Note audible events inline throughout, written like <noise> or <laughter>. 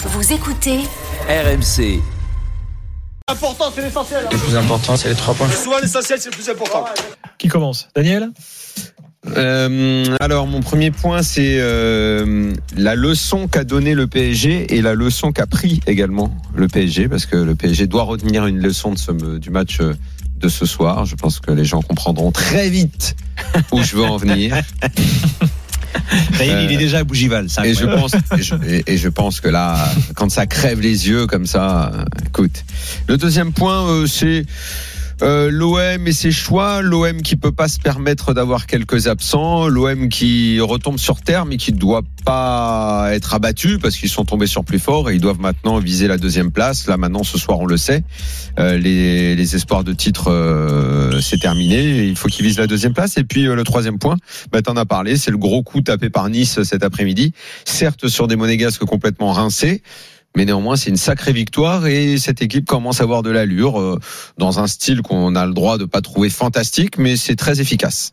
Vous écoutez RMC. L'important, c'est l'essentiel. Le plus important, c'est les trois points. Souvent, l'essentiel, c'est le plus important. Qui commence? Daniel? Euh, alors mon premier point c'est euh, la leçon qu'a donné le PSG et la leçon qu'a pris également le PSG parce que le PSG doit retenir une leçon de ce, du match euh, de ce soir. Je pense que les gens comprendront très vite où je veux en venir. <laughs> Il est déjà à Bougival. c'est Et je pense, et je, et- et je pense que là, quand ça crève les yeux comme ça, euh, écoute. Le deuxième point, euh, c'est euh, l'OM et ses choix. L'OM qui peut pas se permettre d'avoir quelques absents. L'OM qui retombe sur terre, mais qui ne doit pas être abattu parce qu'ils sont tombés sur plus fort et ils doivent maintenant viser la deuxième place. Là, maintenant, ce soir, on le sait. Euh, les, les espoirs de titre, euh, c'est terminé. Il faut qu'ils visent la deuxième place. Et puis, euh, le troisième point, bah, t'en as parlé, c'est le gros coup tapé par Nice cet après-midi. Certes, sur des monégasques complètement rincés. Mais néanmoins, c'est une sacrée victoire et cette équipe commence à avoir de l'allure euh, dans un style qu'on a le droit de pas trouver fantastique, mais c'est très efficace.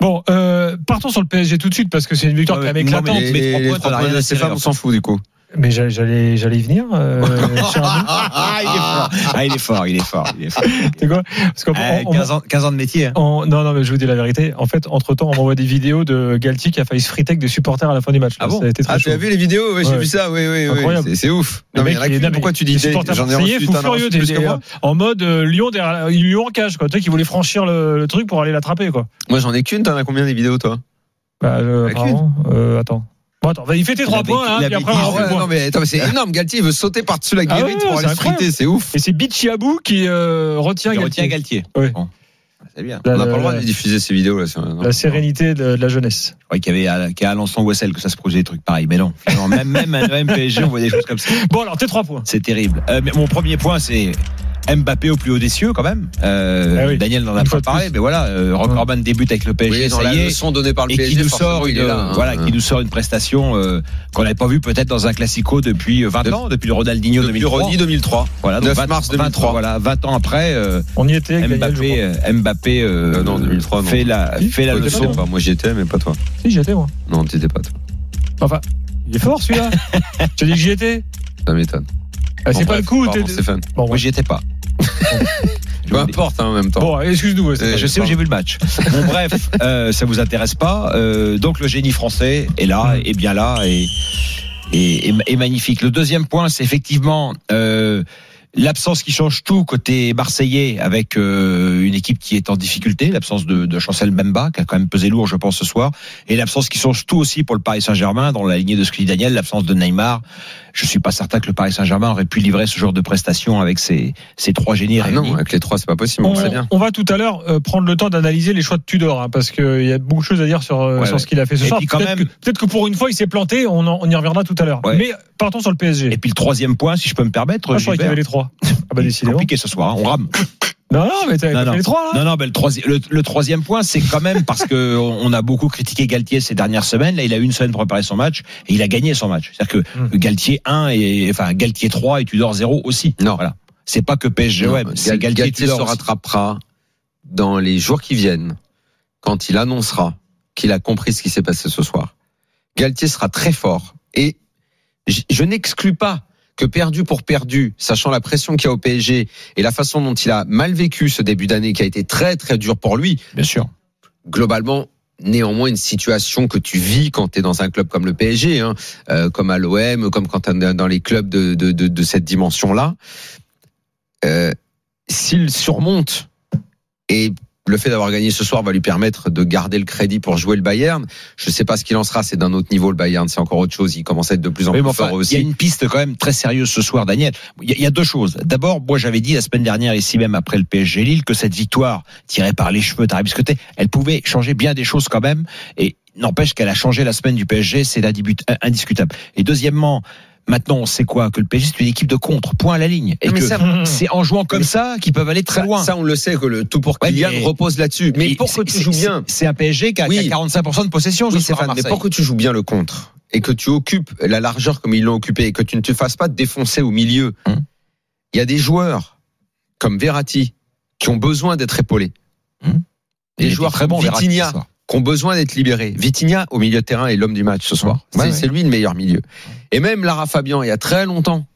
Bon, euh, partons sur le PSG tout de suite parce que c'est une victoire Ouais, quand même non, éclatante. mais Mais, les- les trois points, cirer, pas, en on s'en fout du coup. J'allais, j'allais, j'allais y venir. Euh. <laughs> Ah, il est fort. Ah, il est fort, il est fort. Il est fort. <laughs> C'est quoi Parce qu'on- Euh, on- on- 15, ans, 15 ans de métier. hein. on- non, non, mais je vous dis la vérité. En fait, entre temps, on m'envoie des vidéos de Galtier qui a failli se friter avec des supporters à la fin du match. Ah Là, bon ça a été très Ah, chaud. tu as vu les vidéos Oui, j'ai Ouais. vu ça. Oui, oui, oui. Incroyable. C'est- C'est ouf. Non, mais mec, mais pourquoi tu dis des- supporters J'en ai reçu fou furieux, reçu plus des- que moi. en mode euh, Lyon derrière, Lyon en cage, quoi. Tu sais qui voulait franchir le, le truc pour aller l'attraper, quoi. Moi, j'en ai qu'une. T'en as combien des vidéos, toi? Bah, euh, euh, attends. Bon, attends, il fait tes trois points, hein, puis après on Ouais. Non, mais attends, mais c'est énorme. Galtier, il veut sauter par-dessus la Ah guérite ouais, pour c'est aller friter. C'est ouf. Et c'est Bichiabou qui euh, retient Il Galtier. retient Galtier. Ouais. Bon. C'est bien. La, On n'a pas le droit de diffuser ces vidéos là. non. la sérénité de, de la jeunesse. Ouais, qu'il y avait à, qu'il y a à Alençon Wessel que ça se produisait des trucs pareils. Mais non. Même, même à l'OM PSG, on voit des choses comme ça. Bon, alors, tes trois points. C'est terrible. Euh, mais mon premier point, c'est Mbappé au plus haut des cieux, quand même. Euh, Ah oui. Daniel n'en a pas parlé, mais voilà, euh, Rock Ouais. Orban débute avec le PSG, Oui, dans ça la y est. leçon donnée par le et PSG, qui nous sort une, là. hein. voilà, qui nous sort une prestation euh, qu'on n'avait pas vue peut-être dans un classico depuis 20 De- ans, depuis le Ronaldinho Depuis 2003. Rony 2003. Voilà, 9 mars 2003. voilà, 20 ans après, euh, On y était avec Daniel, Mbappé, euh, Mbappé euh, Euh, non, 2003, non. fait la, Si, fait la leçon. pas. Moi, j'y étais, mais pas toi. Si, j'y étais, moi. Non, tu étais pas toi. Enfin, il est fort, celui-là. <laughs> tu as dit que j'y étais Ça m'étonne. Ah, C'est Bon, pas bref, le coup. pardon, t'es- Stéphane. Bon, Moi, j'y étais pas. <laughs> Peu importe, hein, en même temps. bon excuse-nous. pas- Je sais où j'ai vu le match. <laughs> Bon, bref, euh, ça vous intéresse pas. Euh, donc le génie français est là, est bien là et et, et- et magnifique. Le deuxième point, c'est effectivement euh, l'absence qui change tout côté marseillais avec euh, une équipe qui est en difficulté, l'absence de, de Chancel Mbemba qui a quand même pesé lourd, je pense, ce soir, et l'absence qui change tout aussi pour le Paris Saint-Germain dans la lignée de ce que dit Daniel, l'absence de Neymar. Je suis pas certain que le Paris Saint-Germain aurait pu livrer ce genre de prestations avec ces ces trois génies Ah réunis. non, avec les trois, c'est pas possible. On On, sait bien. on va tout à l'heure euh, prendre le temps d'analyser les choix de Tudor, hein, parce qu'il y a beaucoup de choses à dire sur, euh, Ouais, sur ouais. ce qu'il a fait ce Et soir. Peut-être même- que, pour une fois, il s'est planté, on, en- on y reviendra tout à l'heure. Ouais. Mais partons sur le PSG. Et puis le troisième point, si je peux me permettre, Ah, je croyais qu'il y avait les trois. Ah bah décidément. compliqué ce soir, hein, on rame. <laughs> Non, non, mais t'as Non, les trois là Non, non, ben, le, troisième, le, le troisième point, c'est quand même parce que <laughs> on on a beaucoup critiqué Galtier ces dernières semaines. Là, il a eu une semaine pour préparer son match et il a gagné son match. C'est-à-dire que Mm. Galtier 1 et enfin Galtier 3 et Tudor 0 aussi. Non. Voilà. C'est pas que PSG, Galtier, Galtier Tudor se rattrapera dans les jours qui viennent, quand il annoncera qu'il a compris ce qui s'est passé ce soir. Galtier sera très fort. Et je, je n'exclus pas que perdu pour perdu, sachant la pression qu'il y a au PSG et la façon dont il a mal vécu ce début d'année qui a été très très dur pour lui, Bien sûr. globalement, néanmoins une situation que tu vis quand tu es dans un club comme le PSG, hein, euh, comme à l'OM, comme quand tu es dans les clubs de, de, de, de cette dimension-là. Euh, S'il surmonte et le fait d'avoir gagné ce soir va lui permettre de garder le crédit pour jouer le Bayern. Je sais pas ce qu'il en sera, c'est d'un autre niveau le Bayern, c'est encore autre chose. Il commence à être de plus en Oui, plus enfin, fort il y a aussi. une piste quand même très sérieuse ce soir, Daniel. Il y a- il y, a deux choses. D'abord, moi j'avais dit la semaine dernière ici même après le PSG Lille que cette victoire tirée par les cheveux, tarabiscotée, elle pouvait changer bien des choses quand même. Et n'empêche qu'elle a changé la semaine du PSG, c'est indiscutable. Et deuxièmement, Maintenant, on sait quoi Que le PSG, c'est une équipe de contre, point à la ligne. Et mais que ça- c'est en jouant comme ça qu'ils peuvent aller très Ça, loin. ça, on le sait que le tout pour Kylian repose là-dessus. Mais pour que tu joues bien, C'est un PSG qui a, qui a Oui. 45% de possession. Oui, Stéphane, mais pour que tu joues bien le contre et que tu occupes la largeur comme ils l'ont occupé et que tu ne te fasses pas défoncer au milieu, il Hum. y a des joueurs comme Verratti qui ont besoin d'être épaulés. Hum. Il Des joueurs très comme bon, Verratti, Vitinha. Qui ont besoin d'être libérés. Vitinha au milieu de terrain est l'homme du match ce soir. Ouais, c'est ouais. lui le meilleur milieu. Et même Lara Fabian, il y a très longtemps,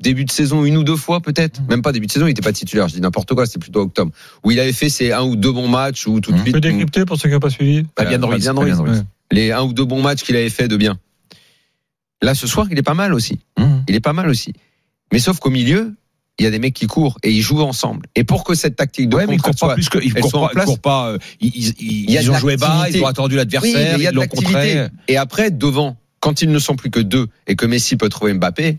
début de saison, une ou deux fois peut-être, Mm. même pas début de saison, il était pas titulaire, je dis n'importe quoi, c'était plutôt octobre, où il avait fait ses un ou deux bons matchs, ou tout de Mm. Suite. peut décrypter pour ceux qui n'ont pas suivi. Fabien Euh, Ruiz. Fabien Ruiz. Fabien Ruiz. les un ou deux bons matchs qu'il avait fait de bien. Là, ce soir, il est pas mal aussi. Mmh. Il est pas mal aussi. Mais sauf qu'au milieu, il y a des mecs qui courent et ils jouent ensemble. Et pour que cette tactique de Ouais, contre soit- plus que, il elles court sont en pas, il place. court pas, euh, ils, ils- ils- ils de ont joué bas, ils ont attendu l'adversaire, ils l'ont contré. Et après, devant, quand ils ne sont plus que deux et que Messi peut trouver Mbappé,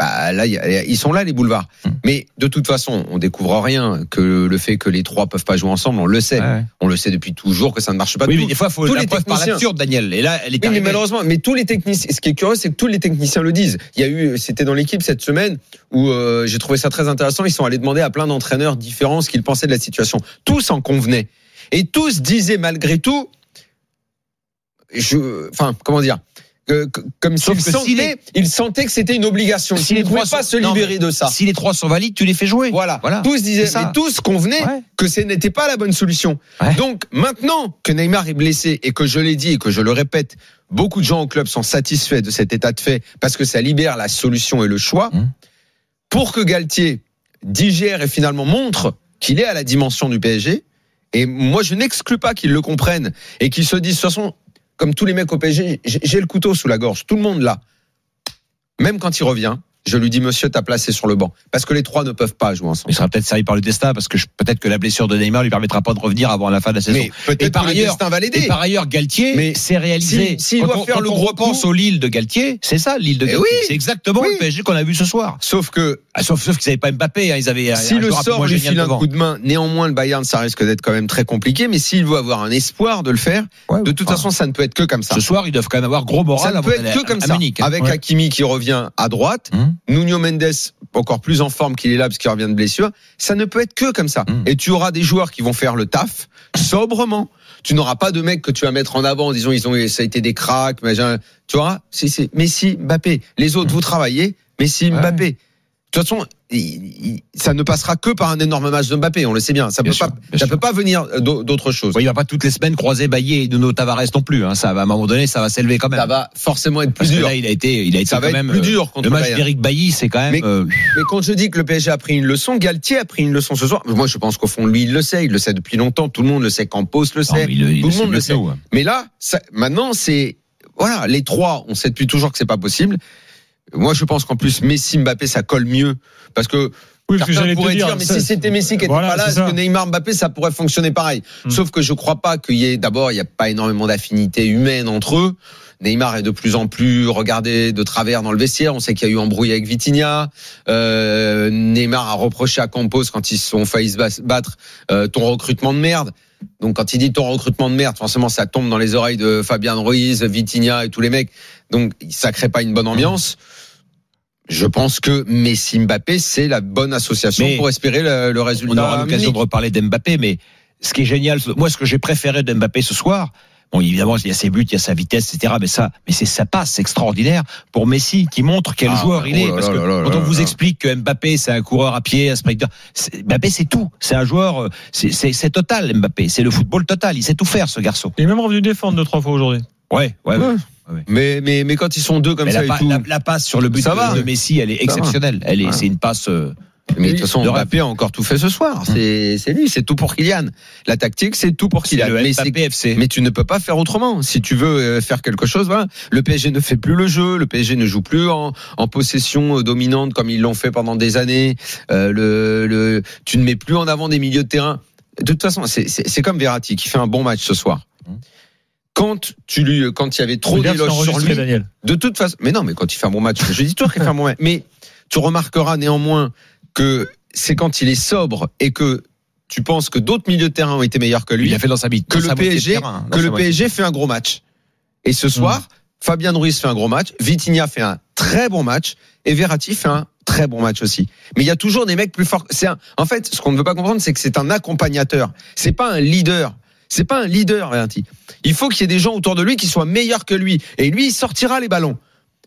bah là, ils sont là les boulevards. Hmm. Mais de toute façon, on découvre rien que le fait que les trois peuvent pas jouer ensemble, on le sait. Ouais. On le sait depuis toujours que ça ne marche pas. Oui, Tout- mais des fois, faut tous la les preuve par l'absurde, Daniel. Et là, elle est Oui, mais malheureusement, mais tous les techniciens, ce qui est curieux, c'est que tous les techniciens le disent. Il y a eu, c'était dans l'équipe cette semaine où euh, j'ai trouvé ça très intéressant. Ils sont allés demander à plein d'entraîneurs différents ce qu'ils pensaient de la situation. Tous en convenaient et tous disaient malgré tout, je, enfin, comment dire. Que- que- comme Sauf que est- ils sentaient que c'était une obligation. Si ne pouvaient trois pas sont- se non, libérer de ça. Si les trois sont valides, tu les fais jouer. Voilà. Voilà. Tous disaient, ça. mais tous convenaient Ouais. que ce n'était pas la bonne solution. Ouais. Donc maintenant que Neymar est blessé et que je l'ai dit et que je le répète, beaucoup de gens au club sont satisfaits de cet état de fait parce que ça libère la solution et le choix. Mmh. Pour que Galtier digère et finalement montre qu'il est à la dimension du PSG. Et moi, je n'exclus pas qu'ils le comprennent et qu'ils se disent, de toute façon, comme tous les mecs au PSG, j'ai le couteau sous la gorge. Tout le monde là. Même quand il revient, je lui dis, monsieur, t'as placé sur le banc. Parce que les trois ne peuvent pas jouer ensemble. Il sera peut-être servi par le destin parce que peut-être que la blessure de Neymar lui permettra pas de revenir avant la fin de la saison. Mais peut-être par que le ailleurs- destin va l'aider. Et par ailleurs, Galtier, Mais c'est réalisé. si- s'il Quand doit on- faire le gros repense au Lille de Galtier, c'est ça, l'île de Eh Galtier. oui. C'est exactement Oui. le PSG qu'on a vu ce soir. Sauf que Ah, sauf, sauf qu'ils n'avaient pas Mbappé, hein, ils avaient un- si un le sort lui file un devant. coup de main, néanmoins le Bayern, ça risque d'être quand même très compliqué. Mais s'il veut avoir un espoir de le faire, Ouais, de toute enfin, façon, ça ne peut être que comme ça. ce soir, ils doivent quand même avoir gros Ça moral ne avant peut être que comme ça. Munich, hein. Avec Ouais. Hakimi qui revient à droite, Hum. Nuno Mendes encore plus en forme qu'il est là parce qu'il revient de blessure. Ça ne peut être que comme ça. Hum. Et tu auras des joueurs qui vont faire le taf sobrement. Tu n'auras pas de mecs que tu vas mettre en avant en disant ils ont ça a été des cracks, machin. Tu auras, c'est c'est Messi, Mbappé. Les autres vous travaillez, Messi. Mbappé. Toute façon, ça ne passera que par un énorme match de Mbappé. On le sait bien. Ça Bien peut sûr, pas, ça peut pas venir d'au- d'autre chose. Ouais, il va pas toutes les semaines croiser Baillet et Nuno Tavares non plus. Hein. Ça va à un moment donné, ça va s'élever quand même. Ça va forcément être plus Parce que dur. là, il a été, il a été Ça va quand être même plus euh, dur contre Le match d'Eric Bailly, c'est quand même. Mais- euh, Mais quand je dis que le PSG a pris une leçon, Galtier a pris une leçon ce soir. Moi, je pense qu'au fond, lui, il le sait. Il le sait depuis longtemps. Tout le monde le sait. Campos le sait. il il tout le monde le sait. hein. Mais là, ça- maintenant, c'est voilà, les trois. On sait depuis toujours que c'est pas possible. Moi, je pense qu'en plus, Messi, Mbappé, ça colle mieux parce que Oui, certains pourraient dire, dire. mais ça- si c'était Messi qui était Voilà, pas là, est-ce que Neymar, Mbappé, ça pourrait fonctionner pareil Hmm. Sauf que je crois pas qu'il y ait. D'abord, il n'y a pas énormément d'affinité humaine entre eux. Neymar est de plus en plus regardé de travers dans le vestiaire. On sait qu'il y a eu embrouille avec Vitinha. Euh, Neymar a reproché à Campos quand ils se sont failli se battre euh, ton recrutement de merde. Donc quand il dit ton recrutement de merde, forcément ça tombe dans les oreilles de Fabien Ruiz, Vitinha et tous les mecs. Donc ça crée pas une bonne ambiance. Je pense que Messi Mbappé c'est la bonne association Mais pour espérer le, le résultat. On aura l'occasion de reparler d'Mbappé, mais ce qui est génial, moi, ce que j'ai préféré d'Mbappé ce soir, bon, évidemment, il y a ses buts, il y a sa vitesse, etc., mais ça, mais c'est sa passe extraordinaire pour Messi, qui montre quel Ah, joueur il oh est. là Parce là que là là quand on là vous là. explique que Mbappé, c'est un coureur à pied, un sprinter, c'est- Mbappé, c'est tout. C'est un joueur, euh, c'est- c'est c'est total, Mbappé. C'est le football total. Il sait tout faire, ce garçon. Il est même revenu défendre deux, trois fois aujourd'hui. Ouais, ouais, ouais. Ouais. Mais, mais, mais quand ils sont deux comme Mais ça la, et tout. la- la passe sur le but Ça de, va. de Messi, elle est exceptionnelle. Elle est, Ouais. c'est une passe. euh, Mais de toute façon. Mbappé a encore tout fait ce soir. C'est c'est lui, c'est tout pour Kylian. La tactique, c'est tout pour Kylian. le Mais, mais tu ne peux pas faire autrement. Si tu veux euh, faire quelque chose, voilà. Le PSG ne fait plus le jeu. Le PSG ne joue plus en, en possession euh, dominante comme ils l'ont fait pendant des années. Euh, le, le, tu ne mets plus en avant des milieux de terrain. De toute façon, c'est- c'est c'est comme Verratti qui fait un bon match ce soir. Mmh. Quand tu lui, quand il y avait trop d'éloges sur lui, Daniel. de toute façon, mais non, mais quand il fait un bon match, je dis toujours qu'il fait un bon match. Mais tu remarqueras néanmoins que c'est quand il est sobre et que tu penses que d'autres milieux de terrain ont été meilleurs que lui, Il a fait dans sa bite. que le PSG, terrain, que le. PSG fait un gros match. Et ce soir, Fabien Ruiz fait un gros match, Vitinha fait un très bon match et Verratti fait un très bon match aussi. Mais il y a toujours des mecs plus forts. C'est un- en fait, ce qu'on ne veut pas comprendre, c'est que c'est un accompagnateur. C'est pas un leader. C'est pas un leader, Verratti. Il faut qu'il y ait des gens autour de lui qui soient meilleurs que lui. Et lui, il sortira les ballons.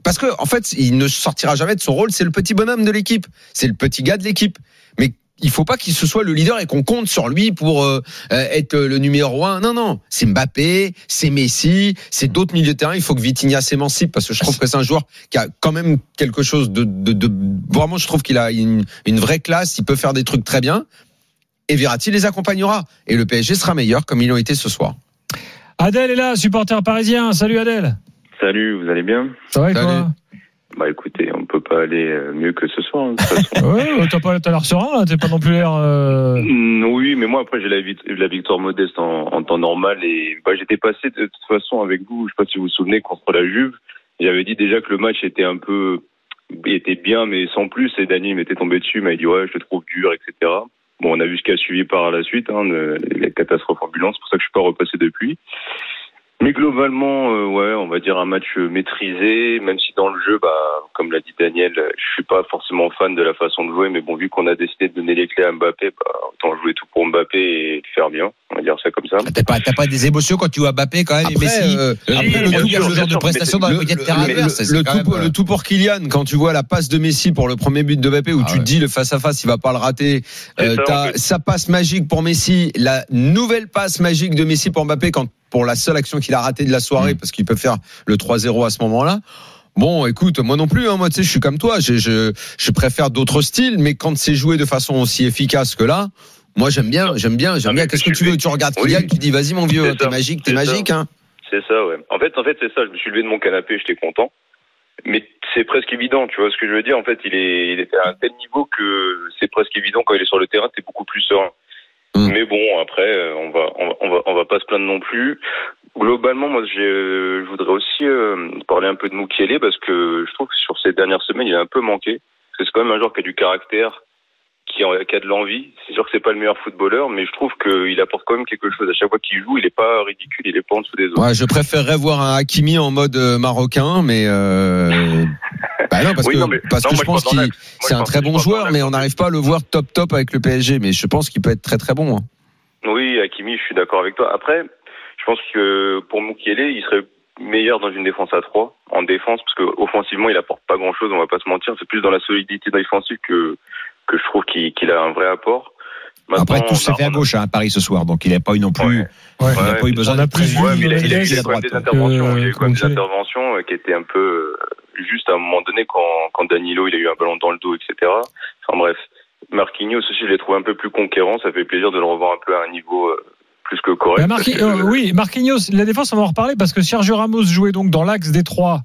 Parce que, en fait, il ne sortira jamais de son rôle. C'est le petit bonhomme de l'équipe. C'est le petit gars de l'équipe. Mais il faut pas qu'il se soit le leader et qu'on compte sur lui pour euh, euh, être le numéro un. Non, non, c'est Mbappé, c'est Messi, c'est d'autres milieux de terrain. Il faut que Vitinha s'émancipe parce que je trouve que c'est un joueur qui a quand même quelque chose de, vraiment. Je trouve qu'il a une vraie classe. Il peut faire des trucs très bien. Et Verratti les accompagnera. Et le PSG sera meilleur comme ils l'ont été ce soir. Adèle est là, supporter parisien. Salut Adèle. Salut, vous allez bien? Ça va et Salut. toi Bah écoutez, on peut pas aller euh, mieux que ce soir. hein, de toute façon. <laughs> Ouais, t'as pas t'as l'air serein là, t'es pas non plus l'air. euh, Mm, oui, mais moi après j'ai la, la victoire modeste en, en temps normal et bah, j'étais passé de toute façon avec vous. Je sais pas si vous vous souvenez contre la Juve. J'avais dit déjà que le match était un peu, il était bien mais sans plus. Et Dany m'était tombé dessus, il m'a dit ouais, je te trouve dur, etc. Bon, on a vu ce qui a suivi par la suite, hein, les catastrophes ambulances. C'est pour ça que je suis pas repassé depuis. Mais globalement, euh, ouais, on va dire un match maîtrisé, même si dans le jeu, bah, comme l'a dit Daniel, je suis pas forcément fan de la façon de jouer, mais bon, vu qu'on a décidé de donner les clés à Mbappé, bah, autant jouer tout pour Mbappé et le faire bien, on va dire ça comme ça. T'as pas, t'as pas des émotions quand tu vois Mbappé quand même et Après, Messi. euh, Après, oui, le tout, sûr, le bien genre de sûr, prestation dans la terrain le- le- c'est le quand tout même, pour, euh, le tout pour Kylian, quand tu vois la passe de Messi pour le premier but de Mbappé, où Ah tu ouais. te dis le face à face, il va pas le rater. Euh, ça, en t'as fait. sa passe magique pour Messi, la nouvelle passe magique de Messi pour Mbappé, quand pour la seule action qu'il a ratée de la soirée, Mm. parce qu'il peut faire le 3-0 à ce moment-là. Bon, écoute, moi non plus, hein, moi tu sais, je suis comme toi, je, je, je préfère d'autres styles, mais quand c'est joué de façon aussi efficace que là, moi j'aime bien, j'aime bien, j'aime bien. Qu'est-ce que tu veux Tu regardes Oui. Kylian, tu dis vas-y mon vieux, t'es magique, t'es ça. magique, hein. C'est ça, ouais. En fait, en fait, c'est ça. Je me suis levé de mon canapé, j'étais content. Mais c'est presque évident, tu vois ce que je veux dire. En fait, il est, il était à un tel niveau que c'est presque évident quand il est sur le terrain, t'es beaucoup plus serein. Mm. Mais bon, après, euh, on va, on va, on va, pas se plaindre non plus. Globalement, moi, euh, je voudrais aussi euh, parler un peu de Moukielé parce que je trouve que sur ces dernières semaines, il a un peu manqué. Parce que c'est quand même un joueur qui a du caractère, qui a, de l'envie. C'est sûr que c'est pas le meilleur footballeur, mais je trouve qu'il apporte quand même quelque chose. À chaque fois qu'il joue, il est pas ridicule, il est pas en dessous des autres. Ouais, je préférerais voir un Hakimi en mode euh, marocain, mais euh... bah non, parce Oui, que non, mais- parce non, que je pense qu'il c'est un très bon joueur, mais on n'arrive pas à le voir top top avec le PSG. Mais je pense qu'il peut être très très bon. hein. Oui, Hakimi, je suis d'accord avec toi. Après, je pense que pour Mukiele, il serait meilleur dans une défense à 3 en défense parce que offensivement, il apporte pas grand-chose, on va pas se mentir, c'est plus dans la solidité défensive que que je trouve qu'il qu'il a un vrai apport. Après, Maintenant, tout s'est fait à gauche hein, à Paris ce soir, donc il n'a pas eu non plus, Ouais. Ouais. il n'a Ouais, pas eu besoin de plus Ouais, il a, il a- il a Mendes eu quand même des interventions, il a eu quand même des Mukiele. interventions euh, qui étaient un peu euh, juste à un moment donné quand, quand Danilo il a eu un ballon dans le dos, etc. Enfin bref, Marquinhos aussi, je l'ai trouvé un peu plus conquérant, ça fait plaisir de le revoir un peu à un niveau euh, plus que correct. Bah, Marqui- parce que- euh, oui, Marquinhos, la défense, on va en reparler parce que Sergio Ramos jouait donc dans l'axe des trois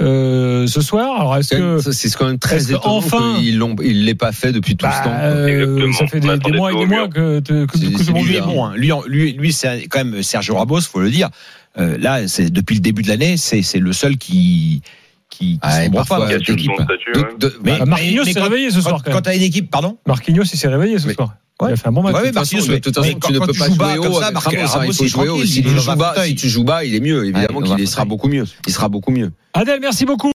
euh, ce soir. Alors, est-ce que. C'est quand même très que étonnant enfin- qu'ils l'ont, il l'ait pas fait depuis tout Bah, ce temps. quoi. euh, Exactement. ça fait des, Bah, des mois et des mois que, que, que c'est le monde lui est bon. hein. Lui, lui, lui, c'est quand même Sergio Ramos, faut le dire. Euh, là, c'est depuis le début de l'année, c'est c'est le seul qui qui, qui Ouais, sombre parfois, pas dans qui cette assume équipe. son statut, De- ouais. de- Mais- Bah, Marquinhos mais s'est quand- réveillé ce soir Quand, quand t'as une équipe, pardon. Marquinhos, il s'est réveillé ce Mais- soir. Il a fait un bon match. Ouais, de Marquinhos, façon, mais- de toute façon, mais tu quand- ne quand peux tu pas jouer haut comme ça, hein, Ramos, il faut jouer haut. Si tu joues bas, fauteuil. si tu joues bas, il est mieux. Évidemment qu'il sera beaucoup mieux. Il sera beaucoup mieux. Adèle, merci beaucoup.